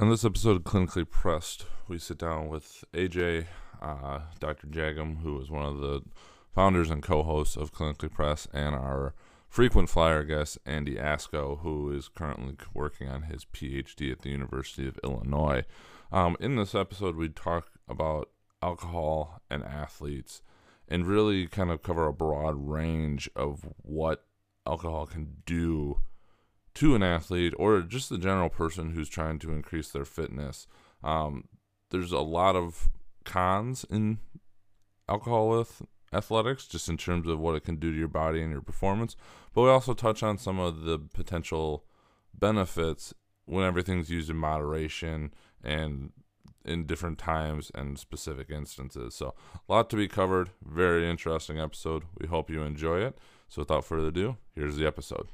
On this episode of Clinically Pressed, we sit down with AJ, uh, Dr. Jagum, who is one of the founders and co hosts of Clinically Pressed, and our frequent flyer guest, Andy Asco, who is currently working on his PhD at the University of Illinois. Um, in this episode, we talk about alcohol and athletes and really kind of cover a broad range of what alcohol can do to an athlete or just the general person who's trying to increase their fitness. Um, there's a lot of cons in alcohol with athletics, just in terms of what it can do to your body and your performance. But we also touch on some of the potential benefits when everything's used in moderation and in different times and specific instances. So, a lot to be covered. Very interesting episode. We hope you enjoy it. So, without further ado, here's the episode.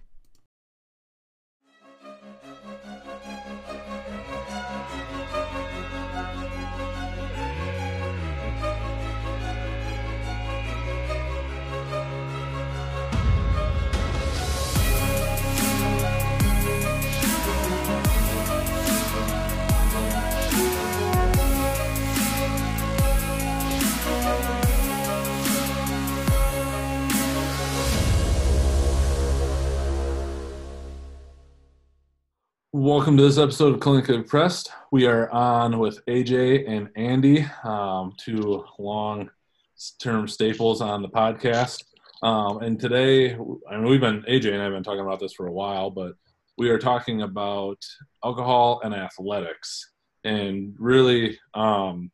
Welcome to this episode of Clinically Pressed. We are on with AJ and Andy, um, two long-term staples on the podcast. Um, and today, I mean, we've been AJ and I have been talking about this for a while, but we are talking about alcohol and athletics, and really um,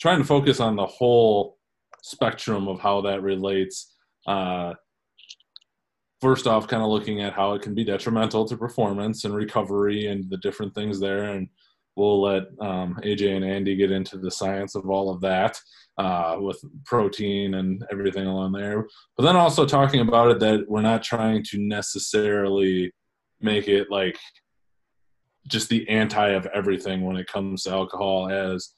trying to focus on the whole spectrum of how that relates. Uh, first off, kind of looking at how it can be detrimental to performance and recovery and the different things there. And we'll let um, AJ and Andy get into the science of all of that uh, with protein and everything along there. But then also talking about it that we're not trying to necessarily make it like just the anti of everything when it comes to alcohol as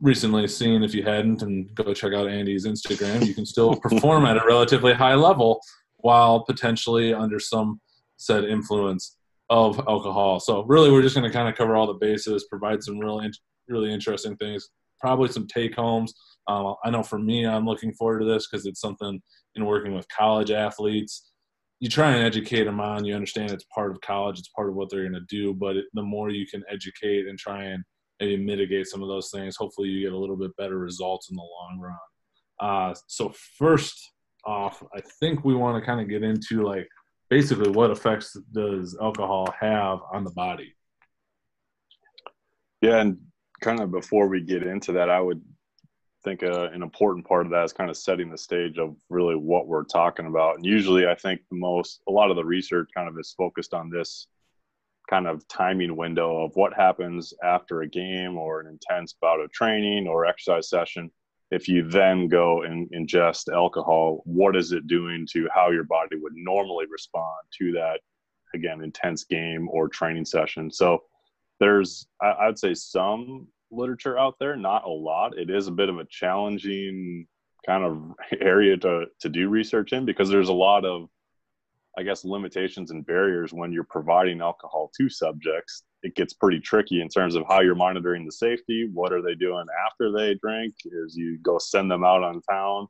recently seen if you hadn't and go check out andy's instagram you can still perform at a relatively high level while potentially under some said influence of alcohol. So really, we're just going to kind of cover all the bases, provide some really really interesting things, probably some take homes. Uh, I know for me, I'm looking forward to this because it's something in working with college athletes. You try and educate them on. You understand it's part of college. It's part of what they're going to do. But it, the more you can educate and try and maybe mitigate some of those things, hopefully you get a little bit better results in the long run. Uh, so first off, I think we want to kind of get into like basically what effects does alcohol have on the body? Yeah, and kind of before we get into that, I would think uh, an important part of that is kind of setting the stage of really what we're talking about. And usually, I think the most, a lot of the research kind of is focused on this kind of timing window of what happens after a game or an intense bout of training or exercise session if you then go and ingest alcohol, what is it doing to how your body would normally respond to that, again, intense game or training session? So there's, I'd say, some literature out there, not a lot. It is a bit of a challenging kind of area to, to do research in because there's a lot of I guess, limitations and barriers when you're providing alcohol to subjects. It gets pretty tricky in terms of how you're monitoring the safety. What are they doing after they drink? Is you go send them out on town?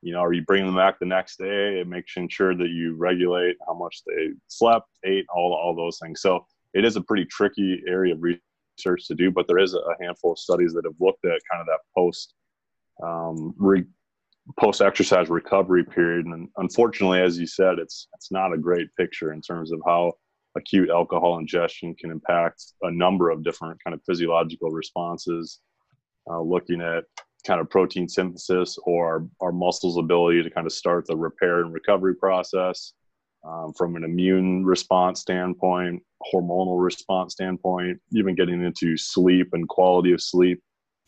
You know, are you bringing them back the next day? It makes sure that you regulate how much they slept, ate, all all those things. So it is a pretty tricky area of research to do, but there is a handful of studies that have looked at kind of that post um, re- post exercise recovery period. And unfortunately, as you said, it's it's not a great picture in terms of how acute alcohol ingestion can impact a number of different kind of physiological responses. Uh, looking at kind of protein synthesis or our, muscles' ability to kind of start the repair and recovery process. Um, from an immune response standpoint, hormonal response standpoint, even getting into sleep and quality of sleep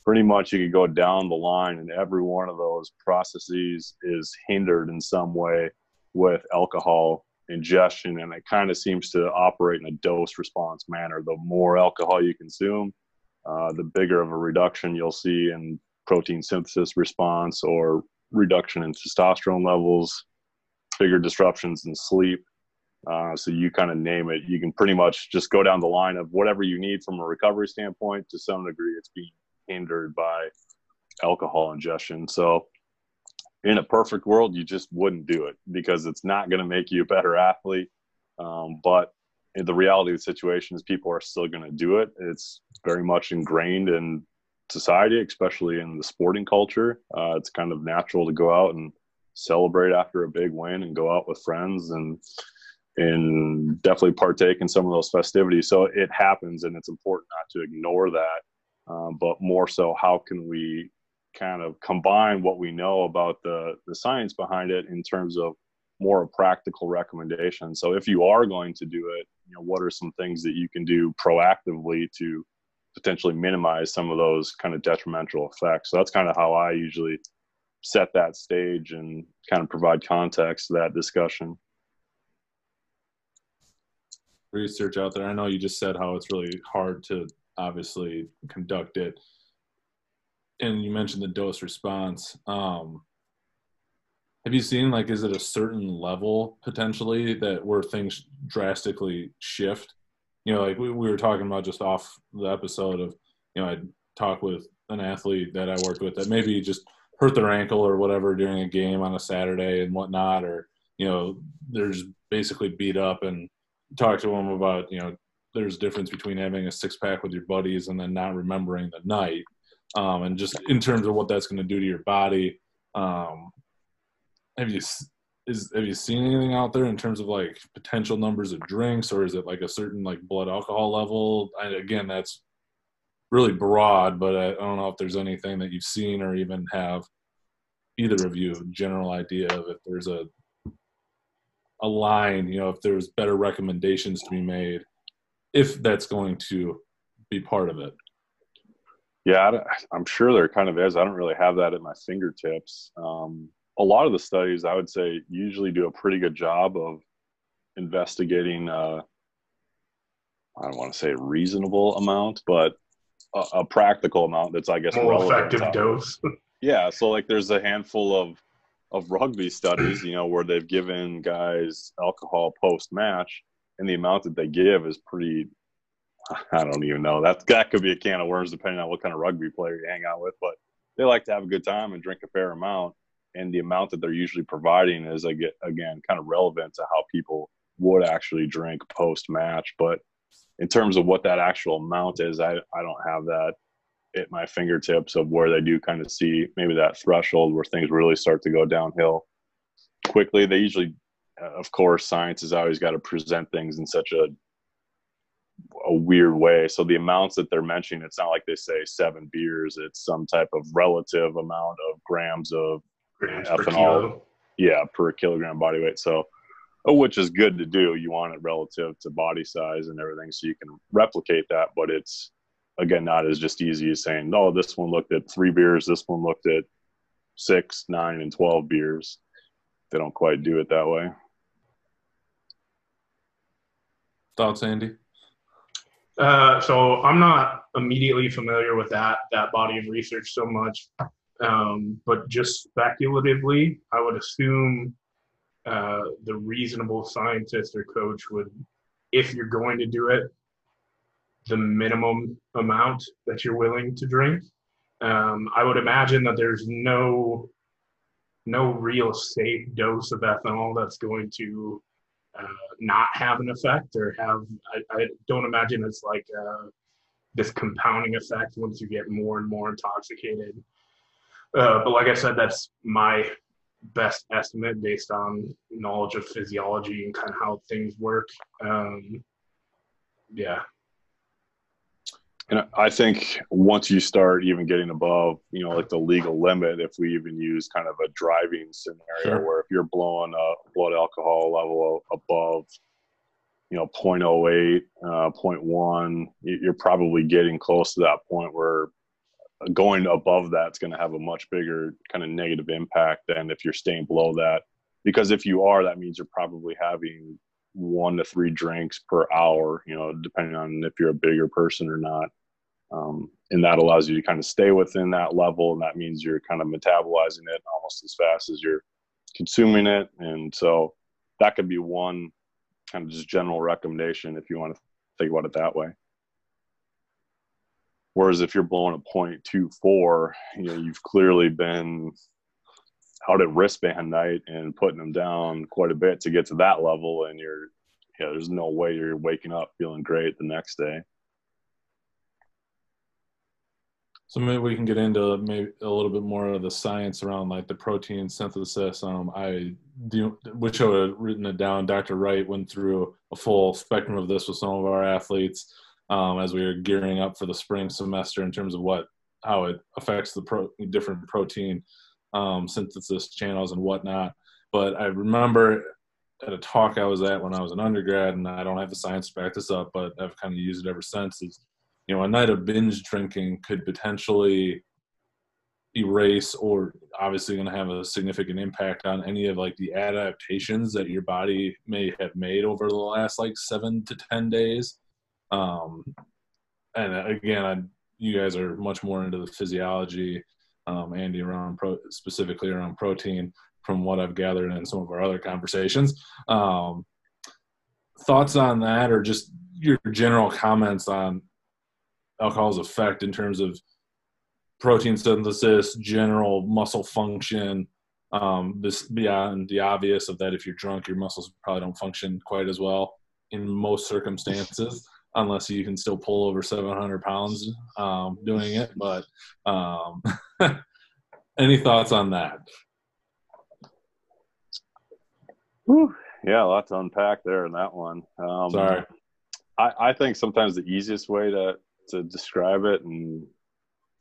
pretty much you could go down the line and every one of those processes is hindered in some way with alcohol ingestion and it kind of seems to operate in a dose response manner the more alcohol you consume uh, the bigger of a reduction you'll see in protein synthesis response or reduction in testosterone levels bigger disruptions in sleep Uh, so you kind of name it. You can pretty much just go down the line of whatever you need from a recovery standpoint. To some degree, it's being hindered by alcohol ingestion. So in a perfect world, you just wouldn't do it because it's not going to make you a better athlete. Um, but the reality of the situation is people are still going to do it. It's very much ingrained in society, especially in the sporting culture. Uh, it's kind of natural to go out and celebrate after a big win and go out with friends and and definitely partake in some of those festivities. So it happens, and it's important not to ignore that. Um, but more so, how can we kind of combine what we know about the the science behind it in terms of more practical recommendation. So if you are going to do it, you know, what are some things that you can do proactively to potentially minimize some of those kind of detrimental effects? So that's kind of how I usually set that stage and kind of provide context to that discussion. Research out there. I know you just said how it's really hard to obviously conduct it. And you mentioned the dose response. Um, have you seen like is it a certain level potentially that where things drastically shift? You know, like we, we were talking about just off the episode of, you know, I talked with an athlete that I worked with that maybe just hurt their ankle or whatever during a game on a Saturday and whatnot, or you know, they're just basically beat up and talk to them about, you know, there's a difference between having a six pack with your buddies and then not remembering the night. Um, and just in terms of what that's going to do to your body. Um, have you is have you seen anything out there in terms of like potential numbers of drinks, or is it like a certain like blood alcohol level? And again, that's really broad, but I, I don't know if there's anything that you've seen or even have either of you a general idea of if there's a a line, you know, if there's better recommendations to be made, if that's going to be part of it. Yeah, I'm sure there kind of is. I don't really have that at my fingertips. Um, a lot of the studies, I would say, usually do a pretty good job of investigating. Uh, I don't want to say a reasonable amount, but a, a practical amount that's, I guess, more effective dose. yeah, so like there's a handful of of rugby studies, you know, where they've given guys alcohol post match, and the amount that they give is pretty. I don't even know. That that could be a can of worms depending on what kind of rugby player you hang out with, but they like to have a good time and drink a fair amount. And the amount that they're usually providing is again kind of relevant to how people would actually drink post match but in terms of what that actual amount is i i don't have that at my fingertips of where they do kind of see maybe that threshold where things really start to go downhill quickly. They usually uh, of course science has always got to present things in such a a weird way so the amounts that they're mentioning it's not like they say seven beers it's some type of relative amount of grams of grams ethanol. Per yeah, per kilogram body weight. So, uh, which is good to do. You want it relative to body size and everything, so you can replicate that. But it's again not as just easy as saying, "No, this one looked at three beers. This one looked at six, nine, and twelve beers." They don't quite do it that way. Thoughts, Andy? Uh, so I'm not immediately familiar with that that body of research so much. Um, but just speculatively, I would assume uh, the reasonable scientist or coach would, if you're going to do it, the minimum amount that you're willing to drink. Um, I would imagine that there's no no real safe dose of ethanol that's going to uh, not have an effect or have. I, I don't imagine it's like uh, this compounding effect once you get more and more intoxicated. Uh, but like I said, that's my best estimate based on knowledge of physiology and kind of how things work. Um, yeah. And I think once you start even getting above, you know, like the legal limit, if we even use kind of a driving scenario sure. where if you're blowing a blood alcohol level above, you know, 0.08, uh, 0.1, you're probably getting close to that point where going above that's going to have a much bigger kind of negative impact than if you're staying below that. Because if you are, that means you're probably having one to three drinks per hour, you know, depending on if you're a bigger person or not. Um, and that allows you to kind of stay within that level. And that means you're kind of metabolizing it almost as fast as you're consuming it. And so that could be one kind of just general recommendation if you want to think about it that way. Whereas if you're blowing a 0.24, you know, you've clearly been out at wristband night and putting them down quite a bit to get to that level, and you're, yeah, there's no way you're waking up feeling great the next day. So maybe we can get into maybe a little bit more of the science around like the protein synthesis. Um, I do wish I would have written it down. Dr. Wright went through a full spectrum of this with some of our athletes um, as we were gearing up for the spring semester in terms of what how it affects the pro, different protein um, synthesis channels and whatnot. But I remember at a talk I was at when I was an undergrad, and I don't have the science to back this up, but I've kind of used it ever since. Is you know, a night of binge drinking could potentially erase or obviously going to have a significant impact on any of like the adaptations that your body may have made over the last like seven to ten days. Um and again I, you guys are much more into the physiology um andy around pro specifically around protein from what i've gathered in some of our other conversations. Um thoughts on that or just your general comments on alcohol's effect in terms of protein synthesis, general muscle function. Um, this beyond the obvious of that, if you're drunk, your muscles probably don't function quite as well in most circumstances, unless you can still pull over 700 pounds um, doing it. But um, any thoughts on that? Whew. Yeah, a lot to unpack there in that one. Um, Sorry. I, I think sometimes the easiest way to to describe it, and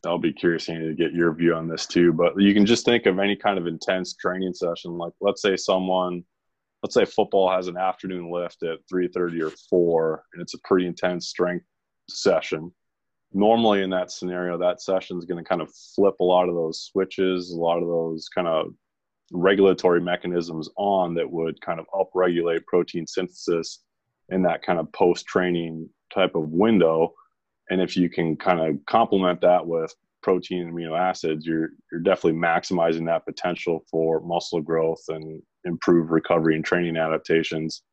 I'll be curious to get your view on this too. But you can just think of any kind of intense training session, like let's say someone, let's say football has an afternoon lift at three thirty or four, and it's a pretty intense strength session. Normally, in that scenario, that session is going to kind of flip a lot of those switches, a lot of those kind of regulatory mechanisms on that would kind of upregulate protein synthesis in that kind of post training type of window and if you can kind of complement that with protein and amino acids, you're you're definitely maximizing that potential for muscle growth and improve recovery and training adaptations.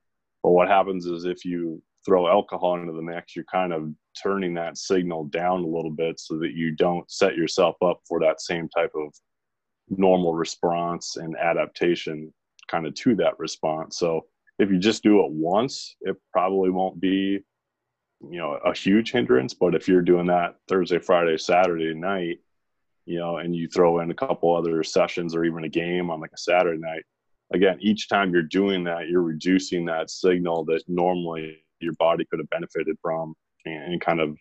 But what happens is if you throw alcohol into the mix, you're kind of turning that signal down a little bit so that you don't set yourself up for that same type of normal response and adaptation kind of to that response. So if you just do it once, it probably won't be you know a huge hindrance but if you're doing that thursday friday saturday night you know and you throw in a couple other sessions or even a game on like a saturday night again each time you're doing that you're reducing that signal that normally your body could have benefited from and, and kind of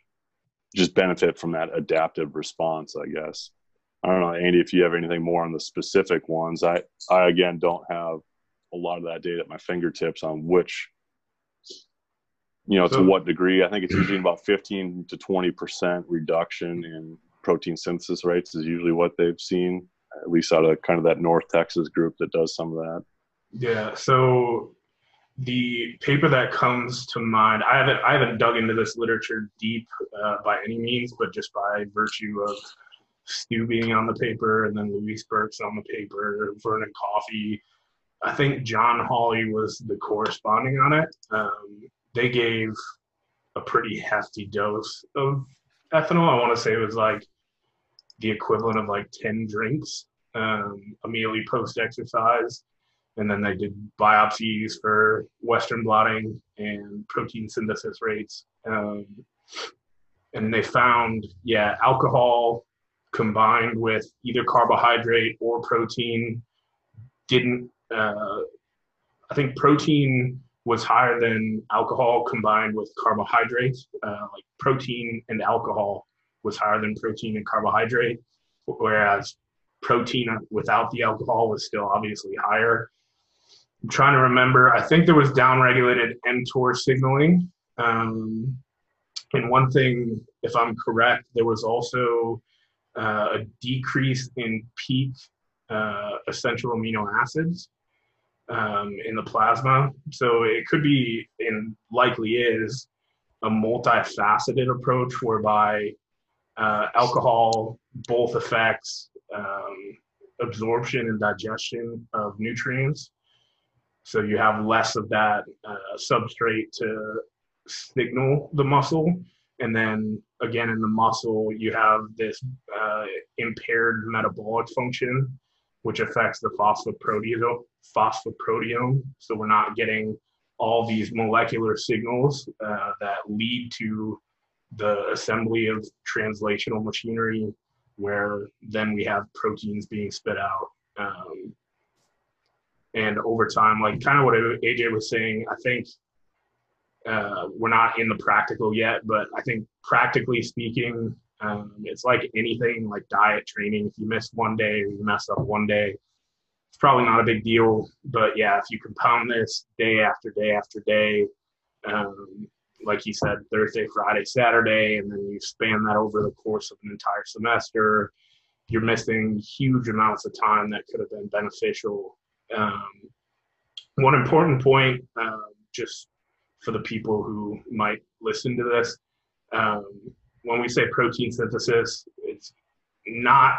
just benefit from that adaptive response i guess. I don't know andy if you have anything more on the specific ones. I i again don't have a lot of that data at my fingertips on which you know, so, to what degree. I think it's usually about 15 to 20% reduction in protein synthesis rates is usually what they've seen, at least out of kind of that North Texas group that does some of that. Yeah. So the paper that comes to mind, I haven't, I haven't dug into this literature deep uh, by any means, but just by virtue of Stu being on the paper and then Louise Burke's on the paper, Vernon Coffey. I think John Hawley was the corresponding on it. Um, they gave a pretty hefty dose of ethanol. I want to say it was like the equivalent of like 10 drinks um, immediately post exercise. And then they did biopsies for Western blotting and protein synthesis rates. Um, and they found, yeah, alcohol combined with either carbohydrate or protein didn't, uh, I think protein was higher than alcohol combined with carbohydrates. Uh, like protein and alcohol was higher than protein and carbohydrate, whereas protein without the alcohol was still obviously higher. I'm trying to remember. I think there was downregulated mTOR signaling. Um, and one thing, if I'm correct, there was also uh, a decrease in peak uh, essential amino acids um, in the plasma. So it could be, and likely is, a multifaceted approach whereby uh, alcohol both affects um, absorption and digestion of nutrients, So you have less of that uh, substrate to signal the muscle. And then again, in the muscle, you have this uh, impaired metabolic function, which affects the phosphoproteasome, phosphoproteome. So we're not getting all these molecular signals uh, that lead to the assembly of translational machinery, where then we have proteins being spit out. Um, and over time, like kind of what AJ was saying, I think uh, we're not in the practical yet, but I think practically speaking, um, it's like anything like diet training. If you miss one day or you mess up one day, it's probably not a big deal. But yeah, if you compound this day after day after day, um, like you said, Thursday, Friday, Saturday, and then you span that over the course of an entire semester, you're missing huge amounts of time that could have been beneficial. Um, one important point, uh, just for the people who might listen to this, um, when we say protein synthesis, it's not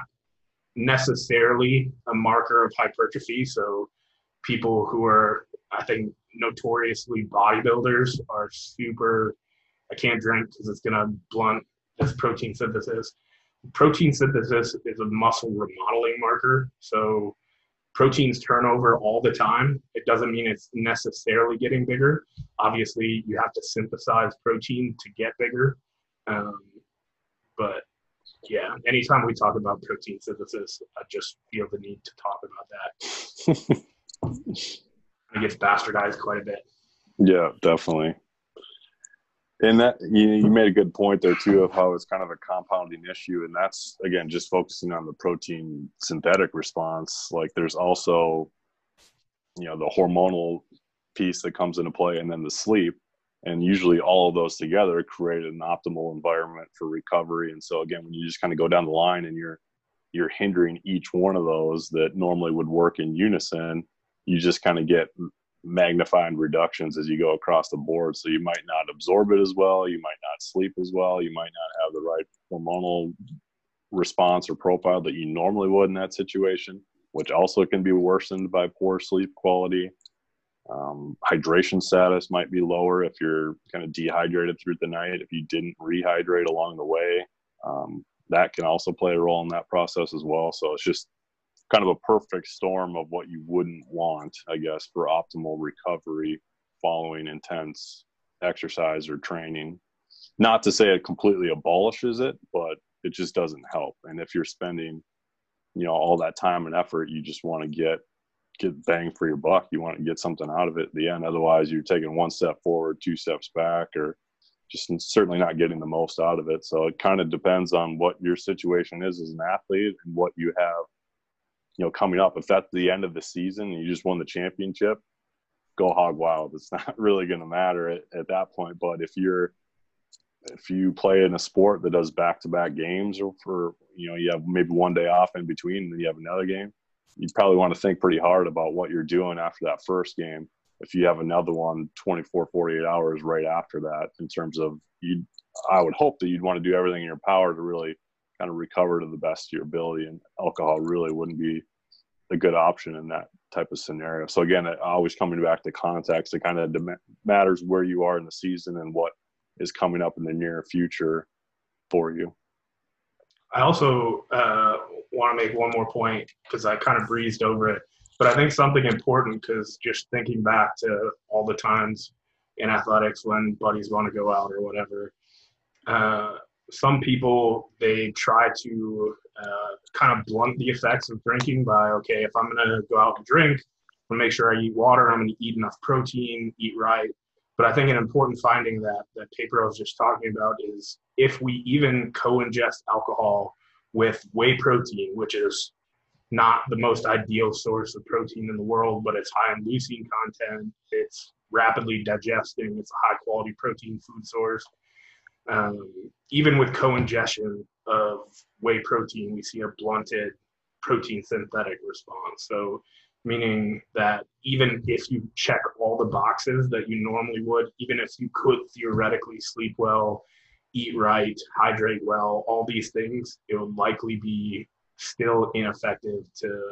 necessarily a marker of hypertrophy. So people who are, I think, notoriously bodybuilders are super. I can't drink because it's going to blunt this protein synthesis. Protein synthesis is a muscle remodeling marker. So proteins turn over all the time. It doesn't mean it's necessarily getting bigger. Obviously, you have to synthesize protein to get bigger. Um, but yeah, anytime we talk about protein synthesis, I just feel the need to talk about that. it gets bastardized quite a bit. Yeah, definitely. And that you, you made a good point there too of how it's kind of a compounding issue, and that's again just focusing on the protein synthetic response. Like there's also, you know, the hormonal piece that comes into play, and then the sleep and usually all of those together create an optimal environment for recovery. And so again when you just kind of go down the line and you're you're hindering each one of those that normally would work in unison you just kind of get magnifying reductions as you go across the board. So you might not absorb it as well you might not sleep as well you might not have the right hormonal response or profile that you normally would in that situation which also can be worsened by poor sleep quality um, hydration status might be lower if you're kind of dehydrated through the night. If you didn't rehydrate along the way, um, that can also play a role in that process as well. So it's just kind of a perfect storm of what you wouldn't want, I guess, for optimal recovery following intense exercise or training. Not to say it completely abolishes it, but it just doesn't help. And if you're spending, you know, all that time and effort, you just want to get get bang for your buck. You want to get something out of it at the end. Otherwise, you're taking one step forward, two steps back, or just certainly not getting the most out of it. So it kind of depends on what your situation is as an athlete and what you have, you know, coming up. If that's the end of the season and you just won the championship, go hog wild. It's not really going to matter at, at that point. But if you're if you play in a sport that does back to back games or for you know you have maybe one day off in between and then you have another game you probably want to think pretty hard about what you're doing after that first game if you have another one 24 48 hours right after that in terms of you i would hope that you'd want to do everything in your power to really kind of recover to the best of your ability and alcohol really wouldn't be a good option in that type of scenario. So again always coming back to context it kind of matters where you are in the season and what is coming up in the near future for you. I also uh, want to make one more point because I kind of breezed over it. But I think something important because just thinking back to all the times in athletics when buddies want to go out or whatever, uh, some people they try to uh, kind of blunt the effects of drinking by okay, if I'm going to go out and drink, I'm going to make sure I eat water. I'm going to eat enough protein, eat right. But I think an important finding that that paper I was just talking about is if we even co-ingest alcohol with whey protein, which is not the most ideal source of protein in the world, but it's high in leucine content. It's rapidly digesting. It's a high quality protein food source. Um, even with co-ingestion of whey protein, we see a blunted protein synthetic response. So meaning that even if you check all the boxes that you normally would, even if you could theoretically sleep well, eat right, hydrate well, all these things, it would likely be still ineffective to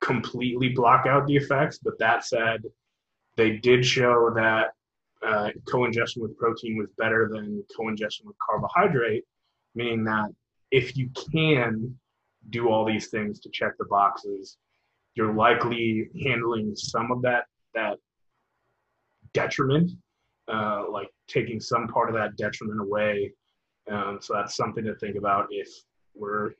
completely block out the effects. But that said, they did show that uh, co-ingestion with protein was better than co-ingestion with carbohydrate, meaning that if you can do all these things to check the boxes, you're likely handling some of that that detriment, uh, like taking some part of that detriment away. Um, so that's something to think about if we're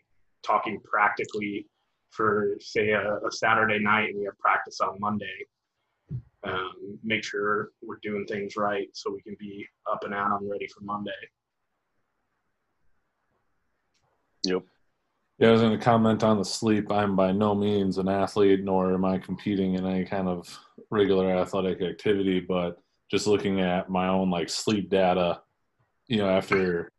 talking practically for say a, a Saturday night and we have practice on Monday. Um, make sure we're doing things right so we can be up and out and ready for Monday. Yep. Yeah, I was going to comment on the sleep. I'm by no means an athlete, nor am I competing in any kind of regular athletic activity. But just looking at my own like sleep data, you know, after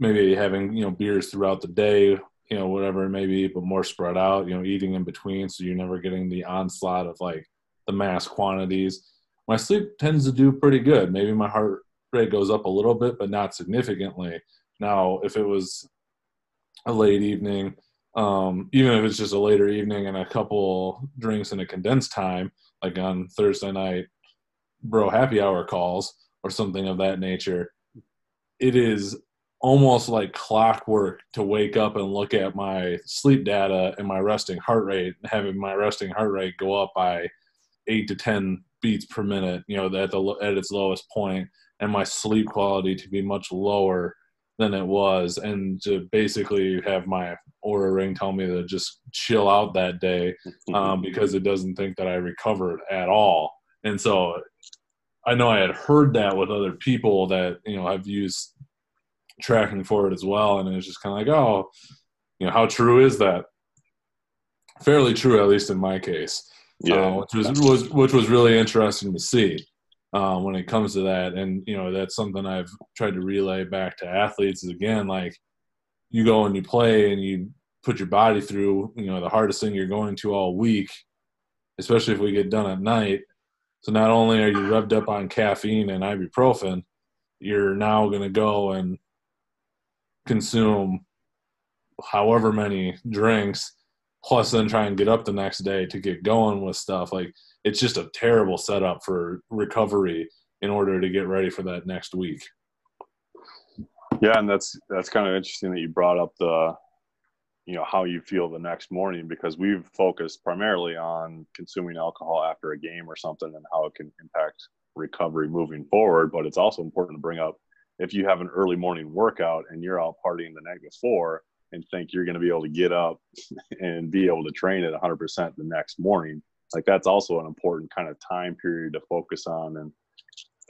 maybe having you know beers throughout the day, you know, whatever it may be, but more spread out. You know, eating in between, so you're never getting the onslaught of like the mass quantities. My sleep tends to do pretty good. Maybe my heart rate goes up a little bit, but not significantly. Now, if it was a late evening, um, even if it's just a later evening and a couple drinks in a condensed time, like on Thursday night, bro happy hour calls or something of that nature, it is almost like clockwork to wake up and look at my sleep data and my resting heart rate, having my resting heart rate go up by eight to ten beats per minute, you know, at the at its lowest point, and my sleep quality to be much lower than it was, and to basically have my Oura ring tell me to just chill out that day um, because it doesn't think that I recovered at all. And so I know I had heard that with other people that you know I've used tracking for it as well, and it's just kind of like, oh, you know, how true is that? Fairly true, at least in my case yeah, uh, which was was which was really interesting to see uh, when it comes to that. And you know, that's something I've tried to relay back to athletes. Is again, like you go and you play and you put your body through, you know, the hardest thing you're going to all week, especially if we get done at night. So not only are you revved up on caffeine and ibuprofen, you're now going to go and consume however many drinks plus then try and get up the next day to get going with stuff. Like it's just a terrible setup for recovery in order to get ready for that next week. Yeah and that's that's kind of interesting that you brought up the you know how you feel the next morning because we've focused primarily on consuming alcohol after a game or something and how it can impact recovery moving forward. But it's also important to bring up if you have an early morning workout and you're out partying the night before and think you're going to be able to get up and be able to train at 100% the next morning like that's also an important kind of time period to focus on. And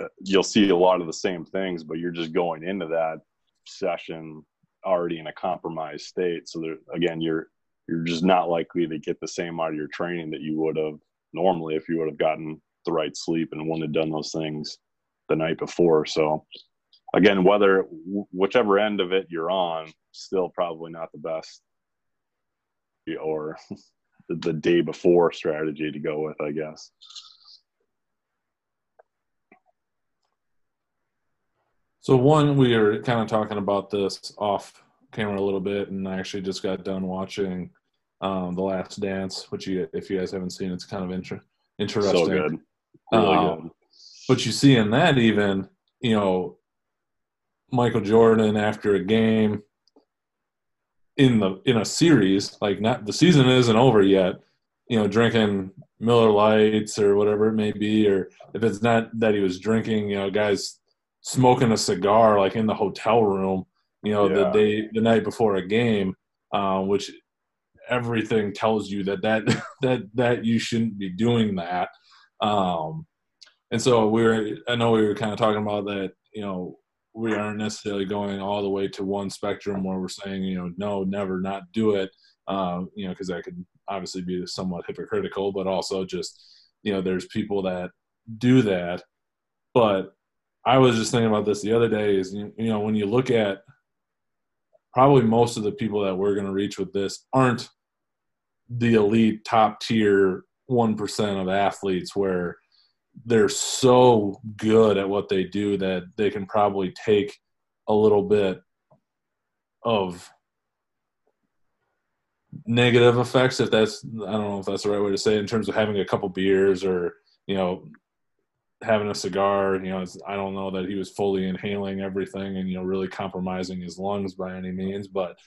uh, you'll see a lot of the same things but you're just going into that session already in a compromised state so there, again you're you're just not likely to get the same out of your training that you would have normally if you would have gotten the right sleep and wouldn't have done those things the night before so again whether whichever end of it you're on still probably not the best or the day before strategy to go with, I guess. So one, we were kind of talking about this off camera a little bit, and I actually just got done watching um, The Last Dance, which you, if you guys haven't seen, it's kind of inter- interesting. So good, really um, good. But you see in that even, you know, Michael Jordan after a game in the in a series like not the season isn't over yet you know drinking Miller Lites or whatever it may be or if it's not that he was drinking you know guys smoking a cigar like in the hotel room you know yeah. the day the night before a game uh, which everything tells you that that that that you shouldn't be doing that um and so we were i know we were kind of talking about that you know we aren't necessarily going all the way to one spectrum where we're saying, you know, no, never, not do it, uh, you know, because that could obviously be somewhat hypocritical, but also just, you know, there's people that do that. But I was just thinking about this the other day is, you know, when you look at probably most of the people that we're going to reach with this aren't the elite top tier 1% of athletes where they're so good at what they do that they can probably take a little bit of negative effects, if that's I don't know if that's the right way to say it, in terms of having a couple beers or you know having a cigar. You know, I don't know that he was fully inhaling everything and you know really compromising his lungs by any means, but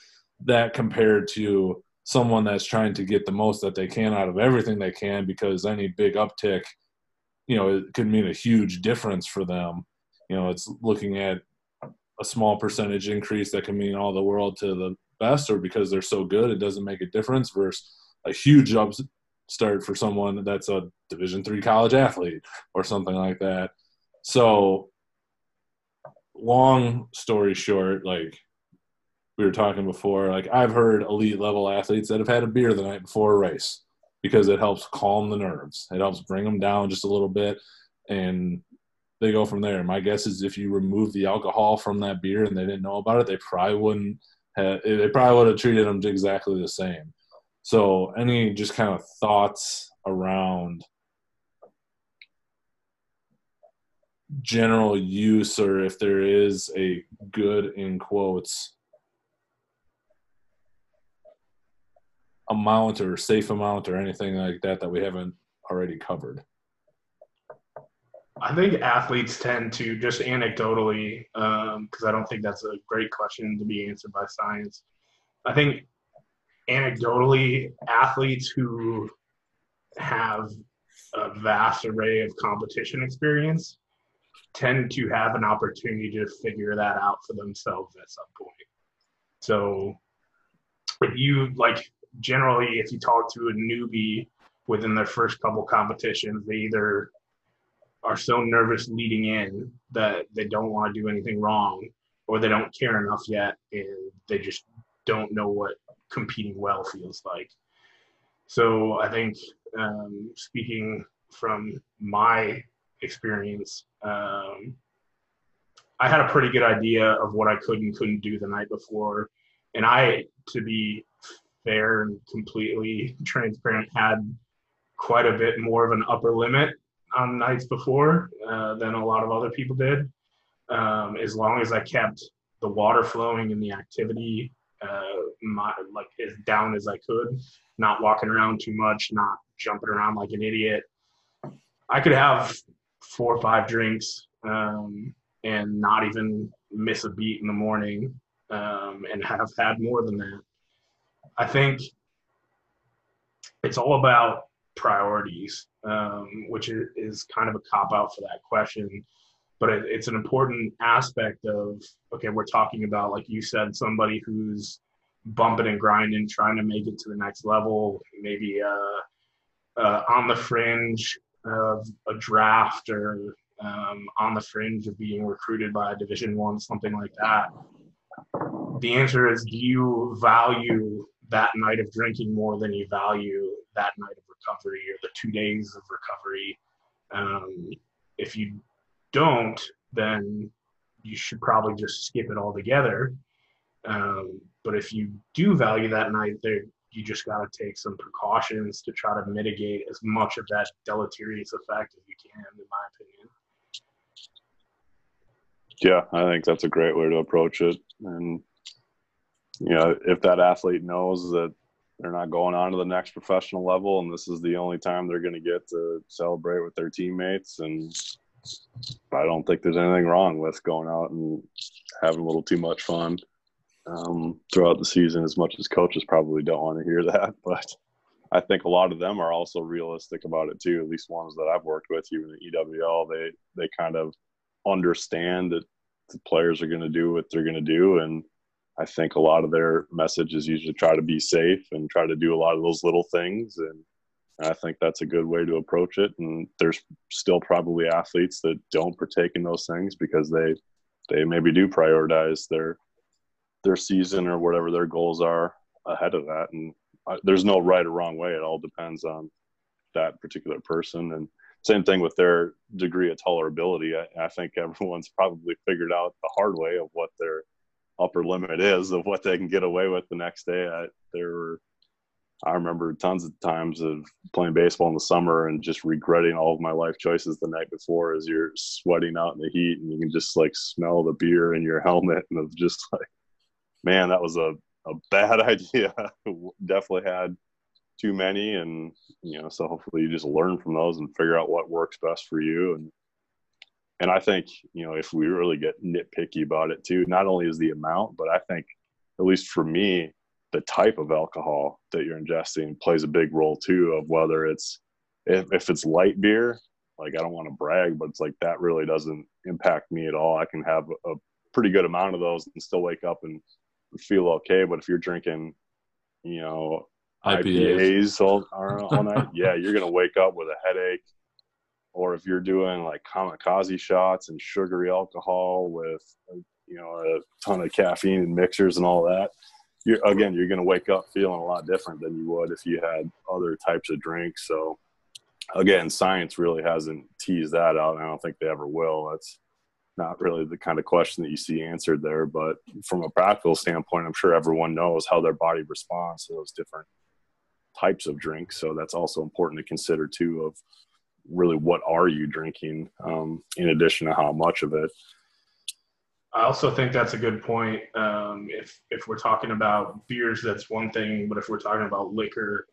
that compared to someone that's trying to get the most that they can out of everything they can because any big uptick, you know, it could mean a huge difference for them. You know, it's looking at a small percentage increase that can mean all the world to the best, or because they're so good, it doesn't make a difference. Versus a huge upstart for someone that's a Division three college athlete or something like that. So, long story short, like we were talking before, like I've heard elite level athletes that have had a beer the night before a race because it helps calm the nerves. It helps bring them down just a little bit, and they go from there. My guess is if you remove the alcohol from that beer and they didn't know about it, they probably wouldn't have. They probably would have treated them exactly the same. So, any just kind of thoughts around general use, or if there is a good in quotes amount or safe amount or anything like that that we haven't already covered? I think athletes tend to just anecdotally, because um, I don't think that's a great question to be answered by science. I think anecdotally, athletes who have a vast array of competition experience tend to have an opportunity to figure that out for themselves at some point. So if you like generally, if you talk to a newbie within their first couple competitions, they either are so nervous leading in that they don't want to do anything wrong, or they don't care enough yet, and they just don't know what competing well feels like. So I think um, speaking from my experience, um, I had a pretty good idea of what I could and couldn't do the night before. And I, to be fair and completely transparent had quite a bit more of an upper limit on nights before uh, than a lot of other people did. Um, as long as I kept the water flowing and the activity uh, my, like as down as I could, not walking around too much, not jumping around like an idiot. I could have four or five drinks um, and not even miss a beat in the morning um, and have had more than that. I think it's all about priorities, um, which is, kind of a cop out for that question. But it, it's an important aspect of okay, we're talking about like you said, somebody who's bumping and grinding, trying to make it to the next level, maybe uh, uh, on the fringe of a draft or um, on the fringe of being recruited by a Division One, something like that. The answer is: Do you value that night of drinking more than you value that night of recovery or the two days of recovery. Um, if you don't, then you should probably just skip it altogether. Um, but if you do value that night, there you just got to take some precautions to try to mitigate as much of that deleterious effect as you can, in my opinion. Yeah, I think that's a great way to approach it. And you know, if that athlete knows that they're not going on to the next professional level and this is the only time they're going to get to celebrate with their teammates and I don't think there's anything wrong with going out and having a little too much fun um, throughout the season as much as coaches probably don't want to hear that but I think a lot of them are also realistic about it too at least ones that I've worked with even at EWL they they kind of understand that the players are going to do what they're going to do and I think a lot of their message is usually try to be safe and try to do a lot of those little things. And I think that's a good way to approach it. And there's still probably athletes that don't partake in those things because they they maybe do prioritize their their season or whatever their goals are ahead of that. And I, there's no right or wrong way. It all depends on that particular person. And same thing with their degree of tolerability. I, I think everyone's probably figured out the hard way of what their upper limit is of what they can get away with the next day. I, there were, I remember tons of times of playing baseball in the summer and just regretting all of my life choices the night before as you're sweating out in the heat and you can just like smell the beer in your helmet and it's just like, man, that was a, a bad idea. definitely had too many, and you know, so hopefully you just learn from those and figure out what works best for you. And and I think you know if we really get nitpicky about it too, not only is the amount, but I think at least for me, the type of alcohol that you're ingesting plays a big role too of whether it's if, if it's light beer like i don't want to brag but it's like that really doesn't impact me at all i can have a pretty good amount of those and still wake up and feel okay but if you're drinking you know IPAs, IPAs all, all night yeah you're gonna wake up with a headache. Or if you're doing like kamikaze shots and sugary alcohol with you know a ton of caffeine and mixers and all that you're again you're going to wake up feeling a lot different than you would if you had other types of drinks. So again science really hasn't teased that out and i don't think they ever will. That's not really the kind of question that you see answered there but from a practical standpoint i'm sure everyone knows how their body responds to those different types of drinks so that's also important to consider too of really what are you drinking um, in addition to how much of it I also think that's a good point. Um, if if we're talking about beers, that's one thing, but if we're talking about liquor,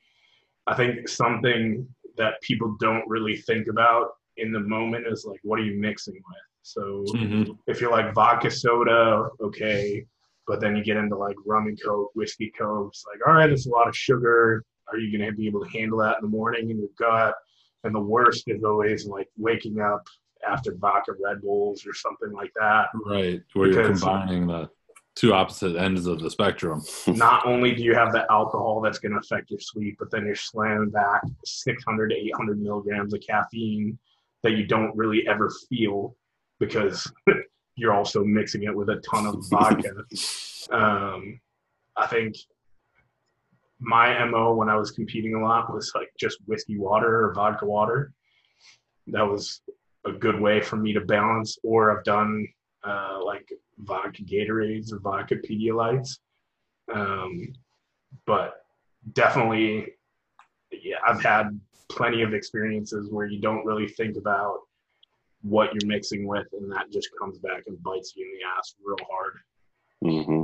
I think something that people don't really think about in the moment is like, what are you mixing with? So mm-hmm. if you're like vodka soda, okay, but then you get into like rum and coke, whiskey coke, it's like, all right, it's a lot of sugar. Are you going to be able to handle that in the morning in your gut? And the worst is always like waking up after vodka Red Bulls or something like that. Right, where you're combining the two opposite ends of the spectrum. not only do you have the alcohol that's going to affect your sleep, but then you're slamming back 600 to 800 milligrams of caffeine that you don't really ever feel because you're also mixing it with a ton of vodka. um, I think my mo when I was competing a lot was like just whiskey water or vodka water. That was a good way for me to balance. Or I've done uh, like vodka Gatorades or vodka Pedialytes. Um, but definitely, yeah, I've had plenty of experiences where you don't really think about what you're mixing with, and that just comes back and bites you in the ass real hard. Mm-hmm.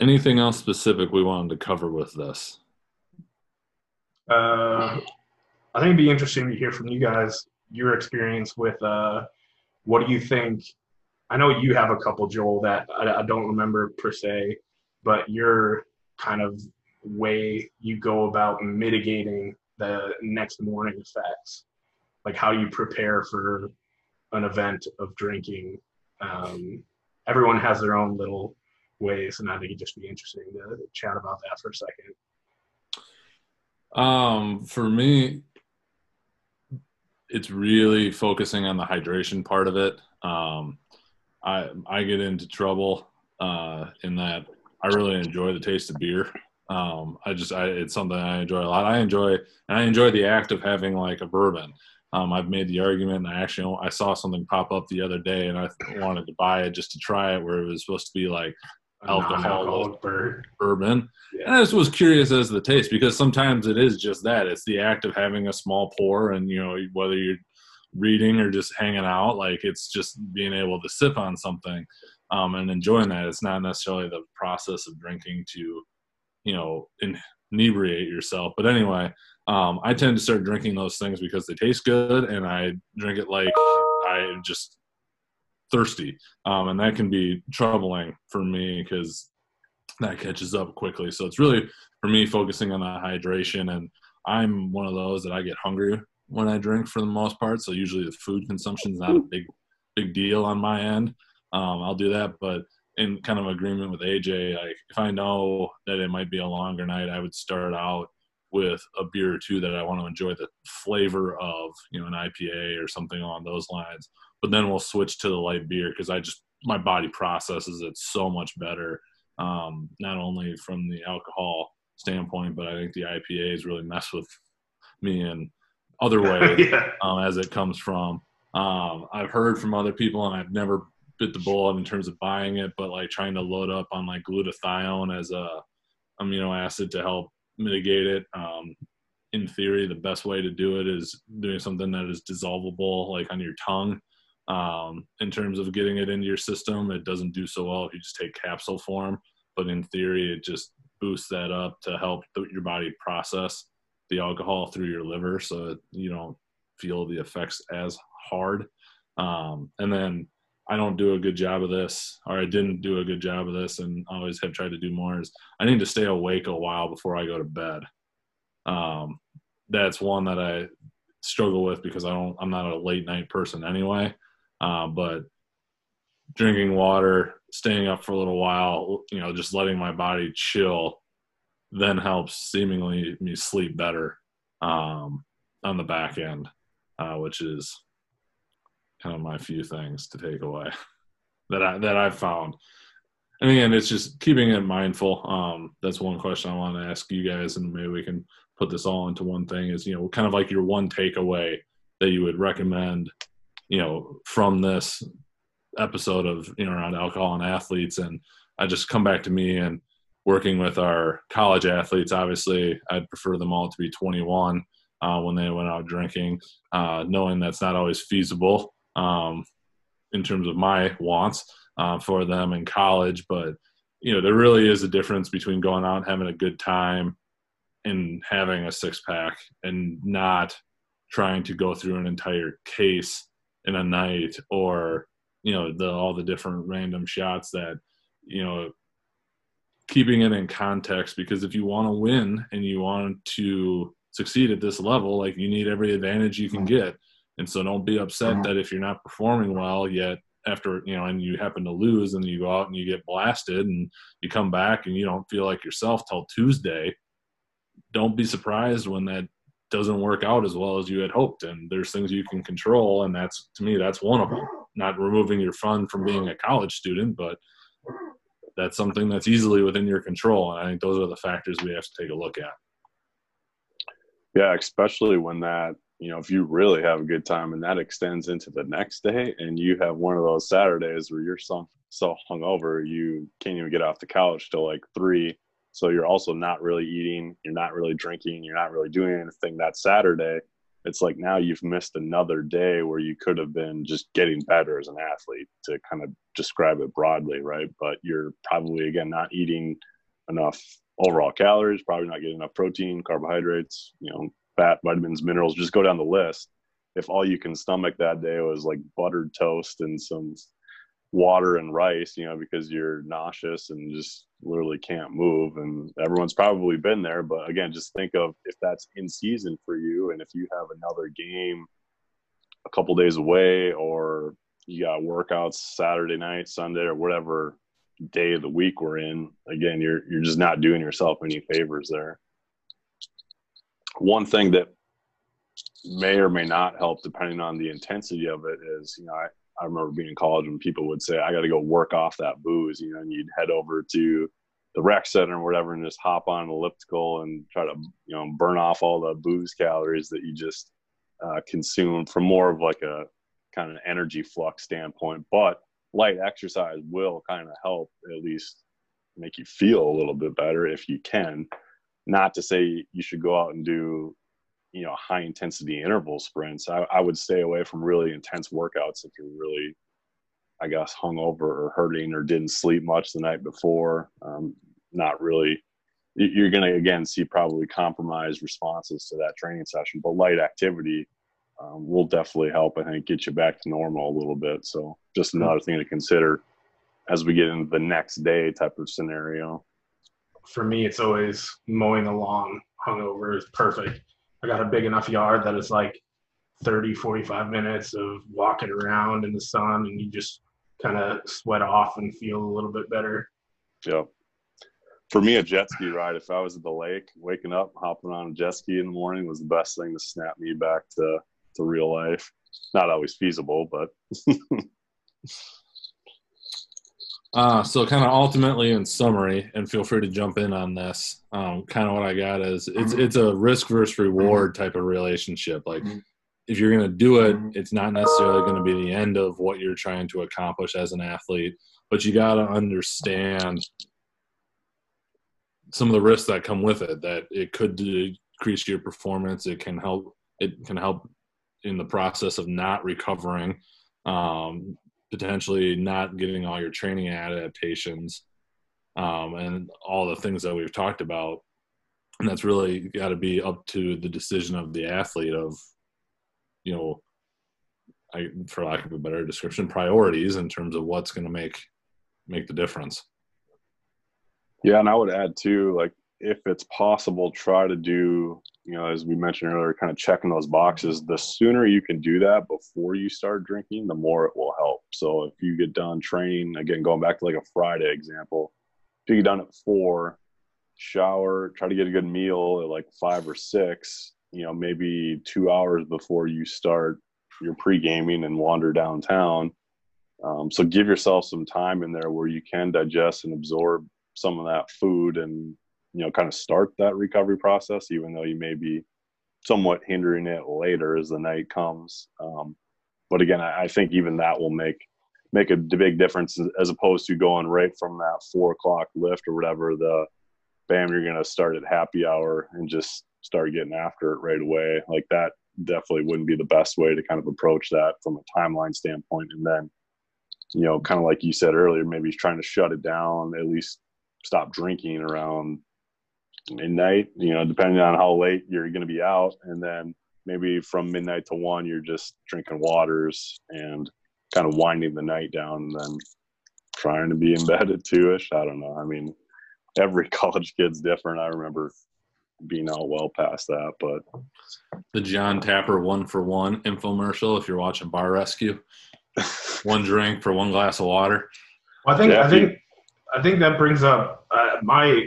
Anything else specific we wanted to cover with this? Uh, I think it'd be interesting to hear from you guys your experience with uh, what do you think? I know you have a couple, Joel, that I, I don't remember per se, but your kind of way you go about mitigating the next morning effects, like how you prepare for an event of drinking. Um, everyone has their own little ways, and I think it'd just be interesting to chat about that for a second. Um, for me, it's really focusing on the hydration part of it. Um, I I get into trouble uh, in that I really enjoy the taste of beer. Um, I just I, it's something I enjoy a lot. I enjoy and I enjoy the act of having like a bourbon. Um, I've made the argument. I actually I saw something pop up the other day, and I wanted to buy it just to try it, where it was supposed to be like alcohol bourbon. Yeah. And I just was curious as to the taste because sometimes it is just that. It's the act of having a small pour and you know, whether you're reading or just hanging out, like it's just being able to sip on something um, and enjoying that. It's not necessarily the process of drinking to, you know, inebriate yourself. But anyway, um, I tend to start drinking those things because they taste good and I drink it like I just thirsty, um, and that can be troubling for me because that catches up quickly. So it's really for me focusing on the hydration, and I'm one of those that I get hungry when I drink for the most part. So usually the food consumption is not a big big deal on my end. Um, I'll do that, but in kind of agreement with AJ, like if I know that it might be a longer night, I would start out with a beer or two that I want to enjoy the flavor of, you know, an IPA or something along those lines but then we'll switch to the light beer because I just my body processes it so much better. Um, not only from the alcohol standpoint, but I think the IPAs really mess with me in other ways yeah. um, as it comes from. Um, I've heard from other people, and I've never bit the bullet in terms of buying it, but like trying to load up on like glutathione as a amino acid to help mitigate it. Um, in theory, the best way to do it is doing something that is dissolvable, like on your tongue, um, in terms of getting it into your system. It doesn't do so well if you just take capsule form. but in theory, it just boosts that up to help your body process the alcohol through your liver so you don't feel the effects as hard. Um, and then I don't do a good job of this, or I didn't do a good job of this, and always have tried to do more. Is I need to stay awake a while before I go to bed. Um, that's one that I struggle with because I don't. I'm not a late night person anyway. Uh, but drinking water, staying up for a little while, you know, just letting my body chill, then helps seemingly me sleep better um, on the back end, uh, which is kind of my few things to take away that I that I've found. And again, it's just keeping it mindful. Um, that's one question I want to ask you guys, and maybe we can put this all into one thing. Is you know, kind of like your one takeaway that you would recommend, you know, from this episode of you know around alcohol and athletes. And I just come back to me and working with our college athletes. Obviously, I'd prefer them all to be 21 uh, when they went out drinking, uh, knowing that's not always feasible um, in terms of my wants uh, for them in college. But you know, there really is a difference between going out and having a good time and having a six pack and not trying to go through an entire case in a night or you know the all the different random shots that you know keeping it in context because if you want to win and you want to succeed at this level like you need every advantage you can get and so don't be upset uh-huh. that if you're not performing well yet after you know and you happen to lose and you go out and you get blasted and you come back and you don't feel like yourself till tuesday don't be surprised when that doesn't work out as well as you had hoped. And there's things you can control and that's to me that's one of them. Not removing your fun from being a college student but that's something that's easily within your control. And i think those are the factors we have to take a look at. Yeah especially when that you know, if you really have a good time and that extends into the next day and you have one of those Saturdays where you're so, so hungover, you can't even get off the couch till like three. So you're also not really eating, you're not really drinking, you're not really doing anything that Saturday. It's like now you've missed another day where you could have been just getting better as an athlete to kind of describe it broadly, right? But you're probably, again, not eating enough overall calories, probably not getting enough protein, carbohydrates, you know, fat, vitamins, minerals, just go down the list. If all you can stomach that day was like buttered toast and some water and rice, you know, because you're nauseous and just literally can't move. And everyone's probably been there. But again, just think of if that's in season for you and if you have another game a couple days away or you got workouts Saturday night, Sunday, or whatever day of the week we're in, again, you're you're just not doing yourself any favors there one thing that may or may not help depending on the intensity of it is you know i, I remember being in college when people would say i got to go work off that booze you know and you'd head over to the rec center or whatever and just hop on an elliptical and try to you know burn off all the booze calories that you just uh, consumed from more of like a kind of energy flux standpoint. But light exercise will kind of help at least make you feel a little bit better if you can not to say you should go out and do you know high intensity interval sprints. I, I, would stay away from really intense workouts if you're really i guess hungover or hurting or didn't sleep much the night before. Um, not really. You're going to again see probably compromised responses to that training session but light activity um, will definitely help i think get you back to normal a little bit. So just another thing to consider as we get into the next day type of scenario for me, it's always mowing the lawn hungover is perfect. I got a big enough yard that it's like 30, 45 minutes of walking around in the sun and you just kind of sweat off and feel a little bit better. Yeah. For me, a jet ski ride, if I was at the lake, waking up, hopping on a jet ski in the morning was the best thing to snap me back to, to real life. Not always feasible, but Uh, so kind of ultimately in summary, and feel free to jump in on this. Um, kind of what I got is it's mm-hmm. it's a risk versus reward type of relationship. Like mm-hmm. if you're going to do it, mm-hmm. it's not necessarily going to be the end of what you're trying to accomplish as an athlete, but you got to understand some of the risks that come with it. That it could decrease your performance. It can help. It can help in the process of not recovering. Um, potentially not getting all your training adaptations um, and all the things that we've talked about. And that's really got to be up to the decision of the athlete of, you know, I, for lack of a better description, priorities in terms of what's going to make make the difference. Yeah, and I would add too, like if it's possible, try to do, you know, as we mentioned earlier, kind of checking those boxes. The sooner you can do that before you start drinking, the more it will help. So if you get done training, again, going back to like a Friday example, if you get done at four, shower, try to get a good meal at like five or six, you know, maybe two hours before you start your pre gaming and wander downtown. Um, so give yourself some time in there where you can digest and absorb some of that food and you know kind of start that recovery process even though you may be somewhat hindering it later as the night comes. Um, but again I, I, think even that will make make a big difference as opposed to going right from that four o'clock lift or whatever the bam you're going to start at happy hour and just start getting after it right away. Like that definitely wouldn't be the best way to kind of approach that from a timeline standpoint. And then you know kind of like you said earlier maybe trying to shut it down at least stop drinking around midnight, you know, depending on how late you're going to be out. And then maybe from midnight to one, you're just drinking waters and kind of winding the night down and then trying to be in bed at two ish. I don't know. I mean, every college kid's different. I remember being out well past that, but the Jon Taffer one for one infomercial. If you're watching Bar Rescue, one drink for one glass of water. Well, I think yeah, I think I think that brings up uh, my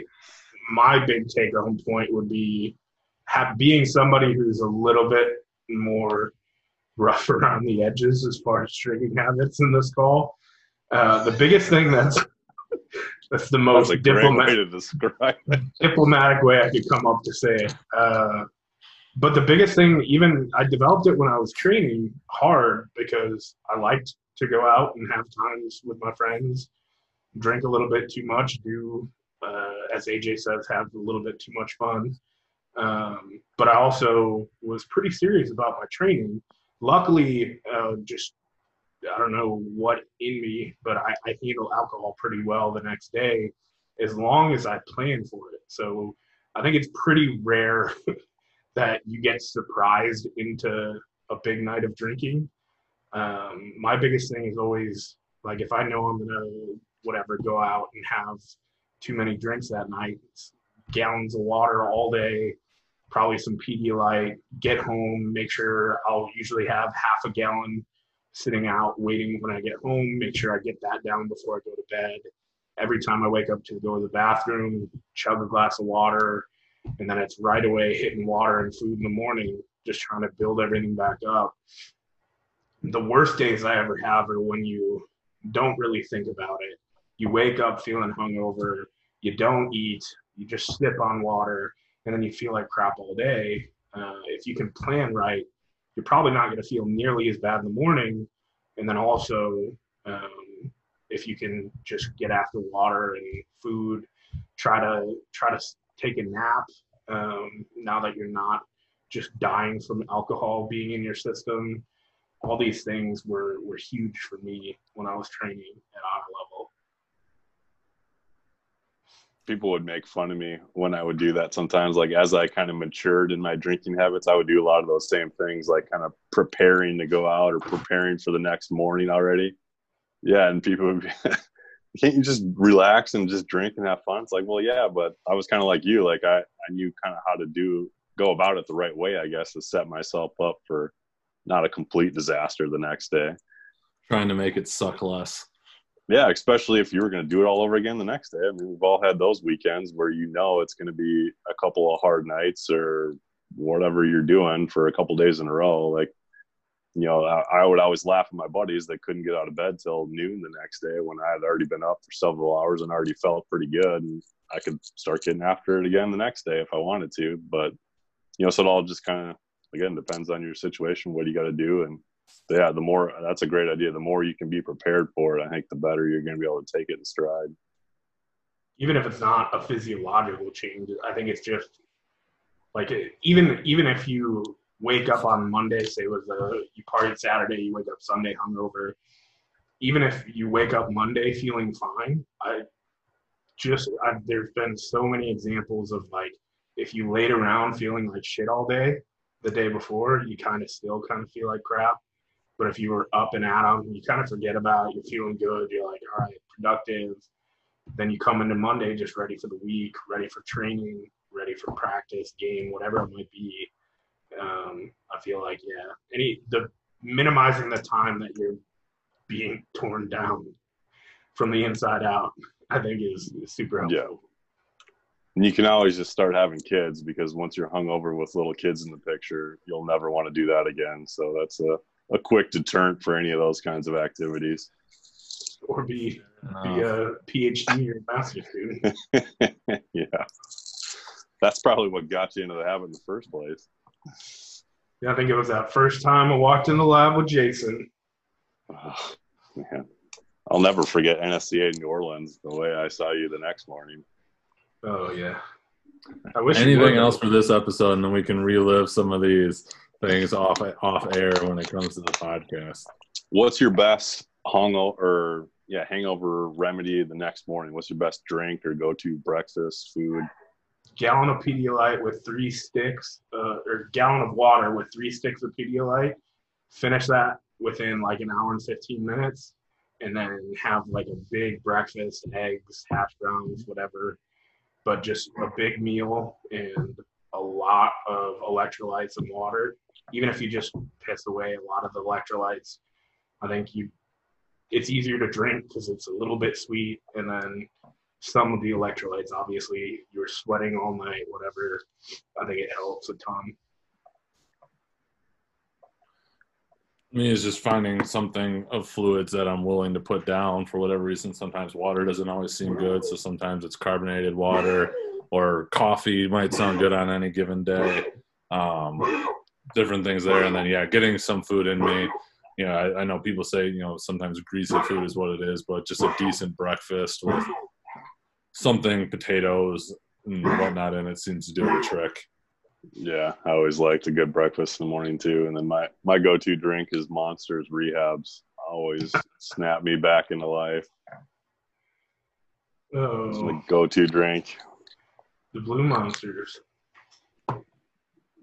my big take home point would be have, being somebody who's a little bit more rough around the edges as far as drinking habits in this call. Uh, the biggest thing that's that's the most that's diplomatic, diplomatic way I could come up to say it. Uh, but the biggest thing, even I developed it when I was training hard because I liked to go out and have times with my friends, drink a little bit too much, do uh, as AJ says, have a little bit too much fun. Um, but I also was pretty serious about my training. Luckily, uh, just I don't know what in me, but I, I handle alcohol pretty well the next day as long as I plan for it. So I think it's pretty rare that you get surprised into a big night of drinking. Um, my biggest thing is always like if I know I'm gonna whatever go out and have too many drinks that night. Gallons of water all day, probably some Pedialyte. Get home, make sure I'll usually have half a gallon sitting out waiting when I get home. Make sure I get that down before I go to bed. Every time I wake up to go to the bathroom, chug a glass of water, and then it's right away hitting water and food in the morning, just trying to build everything back up. The worst days I ever have are when you don't really think about it. You wake up feeling hungover, you don't eat, you just sip on water, and then you feel like crap all day. Uh, if you can plan right, you're probably not going to feel nearly as bad in the morning. And then also, um, if you can just get after water and food, try to try to take a nap. Um, now that you're not just dying from alcohol being in your system, all these things were were huge for me when I was training at our level people would make fun of me when I would do that sometimes. Like as I kind of matured in my drinking habits, I would do a lot of those same things, like kind of preparing to go out or preparing for the next morning already. Yeah, and people would be, can't you just relax and just drink and have fun? It's like, well, yeah, but I was kind of like you, like I I knew kind of how to do go about it the right way, I guess, to set myself up for not a complete disaster the next day. Trying to make it suck less yeah, especially if you were going to do it all over again the next day. I mean, we've all had those weekends where you know it's going to be a couple of hard nights or whatever you're doing for a couple days in a row. Like, you know, I, I, would always laugh at my buddies that couldn't get out of bed till noon the next day when I had already been up for several hours and already felt pretty good. And I could start getting after it again the next day if I wanted to. But, you know, so it all just kind of, again, depends on your situation, what you got to do. And, yeah, the more that's a great idea. The more you can be prepared for it, I think the better you're going to be able to take it in stride. Even if it's not a physiological change, I think it's just like even even if you wake up on Monday, say it was a you partied Saturday, you wake up Sunday hungover. Even if you wake up Monday feeling fine, I just I've, there's been so many examples of like if you laid around feeling like shit all day the day before, you kind of still kind of feel like crap. But if you were up and at them, you kind of forget about it. You're feeling good. You're like, all right, productive. Then you come into Monday just ready for the week, ready for training, ready for practice, game, whatever it might be. Um, I feel like yeah, any the minimizing the time that you're being torn down from the inside out, I think is, is super helpful. Yeah. And you can always just start having kids because once you're hung over with little kids in the picture, you'll never want to do that again. So that's a, a quick deterrent for any of those kinds of activities. Or be be a PhD or master's student. yeah. That's probably what got you into the habit in the first place. Yeah, I think it was that first time I walked in the lab with Jason. Oh, man. I'll never forget NSCA New Orleans, the way I saw you the next morning. Oh yeah. I wish Anything else for this episode, and then we can relive some of these things off off air when it comes to the podcast. What's your best hungover yeah hangover remedy the next morning? What's your best drink or go to breakfast food? Gallon of Pedialyte with three sticks, uh, or gallon of water with three sticks of Pedialyte. Finish that within like an hour and fifteen minutes, and then have like a big breakfast, eggs, hash browns, whatever but just a big meal and a lot of electrolytes and water. Even if you just piss away a lot of the electrolytes, I think you it's easier to drink because it's a little bit sweet, and then some of the electrolytes. Obviously, you're sweating all night, whatever. I think it helps a ton. me is just finding something of fluids that I'm willing to put down for whatever reason. Sometimes water doesn't always seem good, so sometimes it's carbonated water or coffee might sound good on any given day. Um, different things there, and then yeah, getting some food in me. You know, I, I know people say you know sometimes greasy food is what it is, but just a decent breakfast with something potatoes and whatnot in it seems to do the trick. Yeah, I always liked a good breakfast in the morning too. And then my my go to drink is Monsters Rehabs. Always snap me back into life. Oh, It's my oh. go to drink. the Blue Monsters.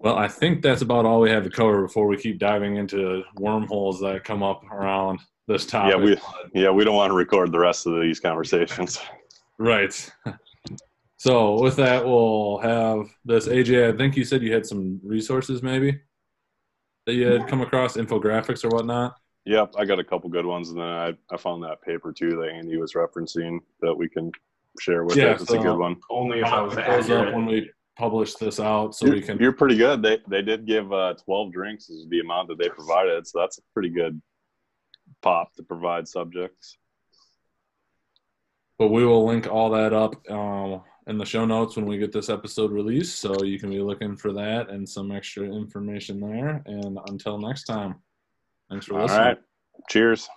Well, I think that's about all we have to cover before we keep diving into wormholes that come up around this topic. Yeah, we yeah we don't want to record the rest of these conversations. Right. So with that, we'll have this. AJ, I think you said you had some resources maybe that you had come across, infographics or whatnot. Yep, I got a couple good ones, and then I, I found that paper too that Andy was referencing that we can share with Yeah, us. It's a good one. Only if I was put those up accurate. when we publish this out, so You're, we can. you're pretty good. They they did give uh, 12 drinks is the amount that they provided, so that's a pretty good pop to provide subjects. But we will link all that up um, in the show notes when we get this episode released, so you can be looking for that and some extra information there. And until next time, thanks for All listening. right, cheers.